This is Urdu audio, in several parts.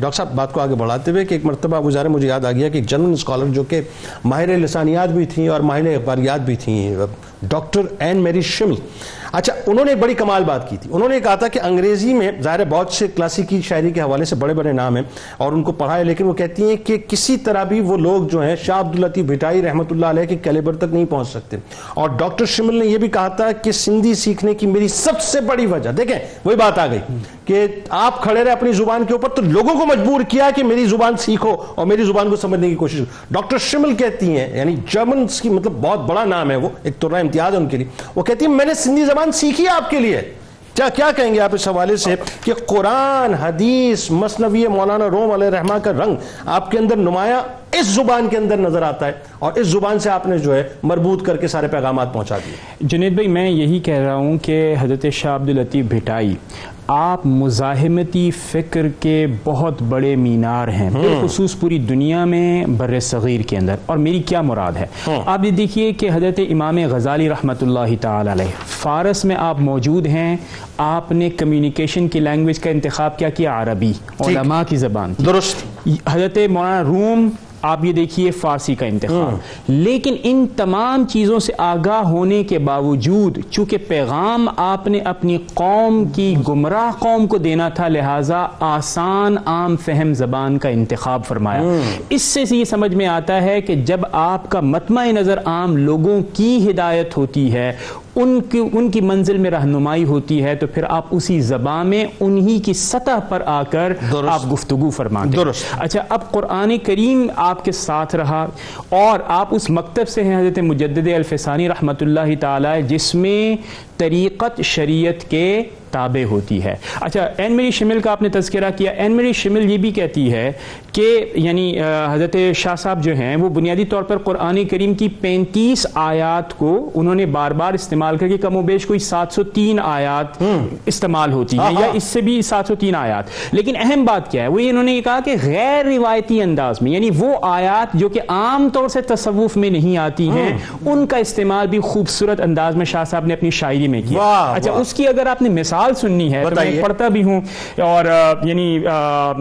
ڈاکٹر صاحب، بات کو آگے بڑھاتے ہوئے کہ ایک مرتبہ گزارے مجھے یاد آ گیا کہ ایک جرمن اسکالر جو کہ ماہر لسانیات بھی تھیں اور ماہر اخباریات بھی تھیں، ڈاکٹر این میری شمل۔ اچھا انہوں نے بڑی کمال بات کی تھی۔ انہوں نے کہا تھا کہ انگریزی میں ظاہر بہت سے کلاسیکی شاعری کے حوالے سے بڑے بڑے نام ہیں اور ان کو پڑھا ہے، لیکن وہ کہتی ہیں کہ کسی طرح بھی وہ لوگ جو ہیں، شاہ عبداللطیف بھٹائی رحمۃ اللہ علیہ کے کیلیبر تک نہیں پہنچ سکتے۔ اور ڈاکٹر شمل نے یہ بھی کہا تھا کہ سندھی سیکھنے کی میری سب سے بڑی وجہ، دیکھیں، وہی بات آ گئی۔ کہ آپ کھڑے رہے اپنی زبان کے اوپر تو لوگوں کو مجبور کیا کہ میری زبان سیکھو اور میری زبان کو سمجھنے کی کوشش ڈاکٹر شمل کہتی ہیں یعنی جرمنس کی مطلب بہت بڑا نام ہے وہ، ایک تو امتیاز ہے ان کے لیے۔ وہ کہتی ہیں، میں نے سندھی زبان سیکھی آپ کے لیے۔ کیا کیا کہیں گے آپ اس حوالے سے کہ قرآن، حدیث مصنوی مولانا روم علیہ رحمہ کا رنگ آپ کے اندر نمایاں اس زبان کے اندر نظر آتا ہے اور اس زبان سے آپ نے جو ہے مربوط کر کے سارے پیغامات پہنچا دیے۔ جنید بھائی میں یہی کہہ رہا ہوں کہ حضرت شاہ عبداللطیف بھٹائی آپ مزاحمتی فکر کے بہت بڑے مینار ہیں۔ بالخصوص پوری دنیا میں بر صغیر کے اندر۔ اور میری کیا مراد ہے؟ آپ یہ دیکھیے کہ حضرت امام غزالی رحمۃ اللہ تعالی علیہ فارس میں آپ موجود ہیں۔ آپ نے کمیونیکیشن کی لینگویج کا انتخاب کیا کیا عربی علماء کی زبان درست۔ حضرت مولانا روم آپ یہ دیکھیے فارسی کا انتخاب. لیکن ان تمام چیزوں سے آگاہ ہونے کے باوجود چونکہ پیغام آپ نے اپنی قوم کی گمراہ قوم کو دینا تھا لہٰذا آسان عام فہم زبان کا انتخاب فرمایا. اس سے یہ سمجھ میں آتا ہے کہ جب آپ کا متمع نظر عام لوگوں کی ہدایت ہوتی ہے ان کی ان کی منزل میں رہنمائی ہوتی ہے تو پھر آپ اسی زبان میں انہی کی سطح پر آ کر آپ گفتگو فرماتے ہیں. اچھا اب قرآن کریم آپ کے ساتھ رہا اور آپ اس مکتب سے ہیں حضرت مجدد الفسانی رحمۃ اللہ تعالی جس میں طریقت شریعت کے تابع ہوتی ہے۔ اچھا این میری شمل کا آپ نے تذکرہ کیا۔ این میری شمل یہ بھی کہتی ہے کہ یعنی حضرت شاہ صاحب جو ہیں وہ بنیادی طور پر قرآن کریم کی پینتیس آیات کو انہوں نے بار بار استعمال کر کے کم و بیش کوئی سات سو تین آیات استعمال ہوتی ہیں یا اس سے بھی سات سو تین آیات۔ لیکن اہم بات کیا ہے وہ انہوں نے یہ کہا کہ غیر روایتی انداز میں یعنی وہ آیات جو کہ عام طور سے تصوف میں نہیں آتی ہیں ان کا استعمال بھی خوبصورت انداز میں شاہ صاحب نے اپنی شاعری میں کیا۔ اچھا اس کی اگر آپ نے مثال مثال سننی ہے تو میں پڑھتا بھی ہوں اور یعنی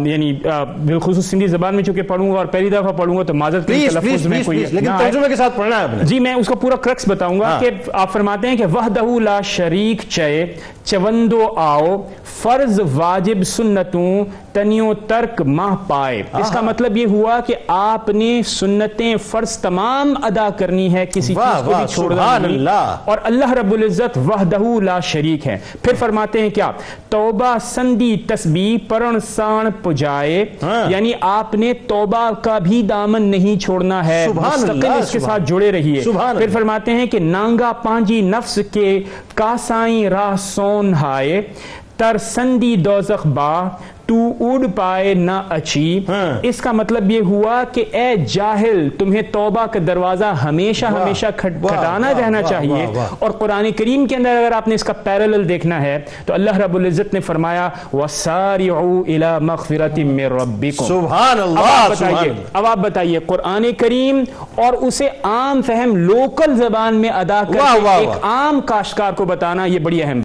یعنی بالخصوص سندھی زبان میں چونکہ پڑھوں گا اور پہلی دفعہ پڑھوں گا تو معذرت کے تلفظ میں کوئی لیکن ترجمے کے ساتھ پڑھنا ہے جی میں اس کا پورا کرکس بتاؤں گا کہ آپ فرماتے ہیں کہ وحدہ لا شریک چے چوندو آؤ فرض واجب سنتوں تنیو ترک ماہ پائے۔ اس کا مطلب یہ ہوا کہ آپ نے سنتیں فرض تمام ادا کرنی ہے کسی چیز کو بھی چھوڑنا نہیں۔ اور اللہ رب العزت وحدہ لا شریک ہے۔ پھر فرماتے ہیں کیا؟ توبہ سندی تسبیح پرن سان پجائے۔ یعنی آپ نے توبہ کا بھی دامن نہیں چھوڑنا ہے مستقل اس کے ساتھ جڑے رہیے۔ پھر فرماتے ہیں کہ نانگا پانجی نفس کے کاسائیں راہ سون ہائے۔ تر سندی دوزخ با تو اڑ پائے نہ اچھی۔ اس کا مطلب یہ ہوا کہ اے جاہل تمہیں توبہ کا دروازہ ہمیشہ ہمیشہ کھٹانا رہنا چاہیے۔ اور قرآن کریم کے اندر اگر آپ نے اس کا پیرلل دیکھنا ہے تو اللہ رب العزت نے فرمایا وَسَارِعُوا إِلَى مَغْفِرَةٍ مِّن رَبِّكُمْ۔ سبحان اللہ اب آپ بتائیے قرآن کریم اور اسے عام فہم لوکل زبان میں ادا کر ایک عام کاشکار کو بتانا یہ بڑی اہم